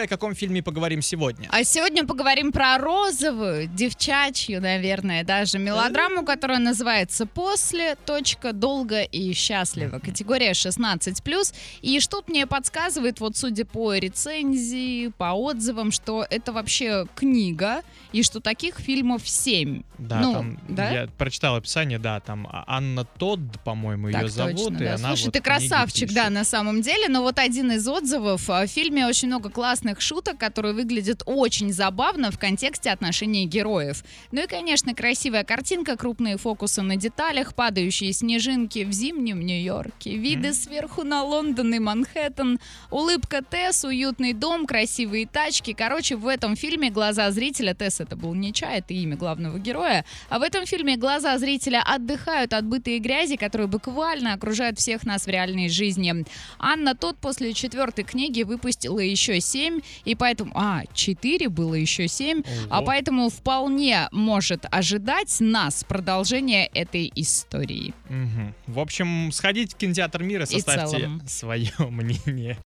О каком фильме поговорим сегодня? А сегодня поговорим про розовую, девчачью, наверное, даже мелодраму, которая называется «После. Точка. Долго и счастливо». Категория 16+. И что-то мне подсказывает, вот судя по рецензии, по отзывам, что это вообще книга, и что таких фильмов 7. Да, Ну, там да? я прочитал описание, да, там А- Анна Тодд, по-моему, Так ее зовут, точно, и да. она Слушай, вот ты красавчик, да, на самом деле. Но вот один из отзывов. а, В фильме очень много классных шуток, которые выглядят очень забавно в контексте отношений героев. Ну и, конечно, красивая картинка, крупные фокусы на деталях, падающие снежинки в зимнем Нью-Йорке, виды сверху на Лондон и Манхэттен, улыбка Тесс, уютный дом, красивые тачки. Короче, в этом фильме глаза зрителя, Тесс это был не чай, это имя главного героя, а в этом фильме глаза зрителя отдыхают от быта и грязи, которые буквально окружают всех нас в реальной жизни. Анна тот после четвертой книги выпустила еще семь, и поэтому... А, четыре было еще семь, а Ого. поэтому вполне может ожидать нас продолжение этой истории. Мгм. В общем, сходите в кинотеатр мира, составьте свое мнение.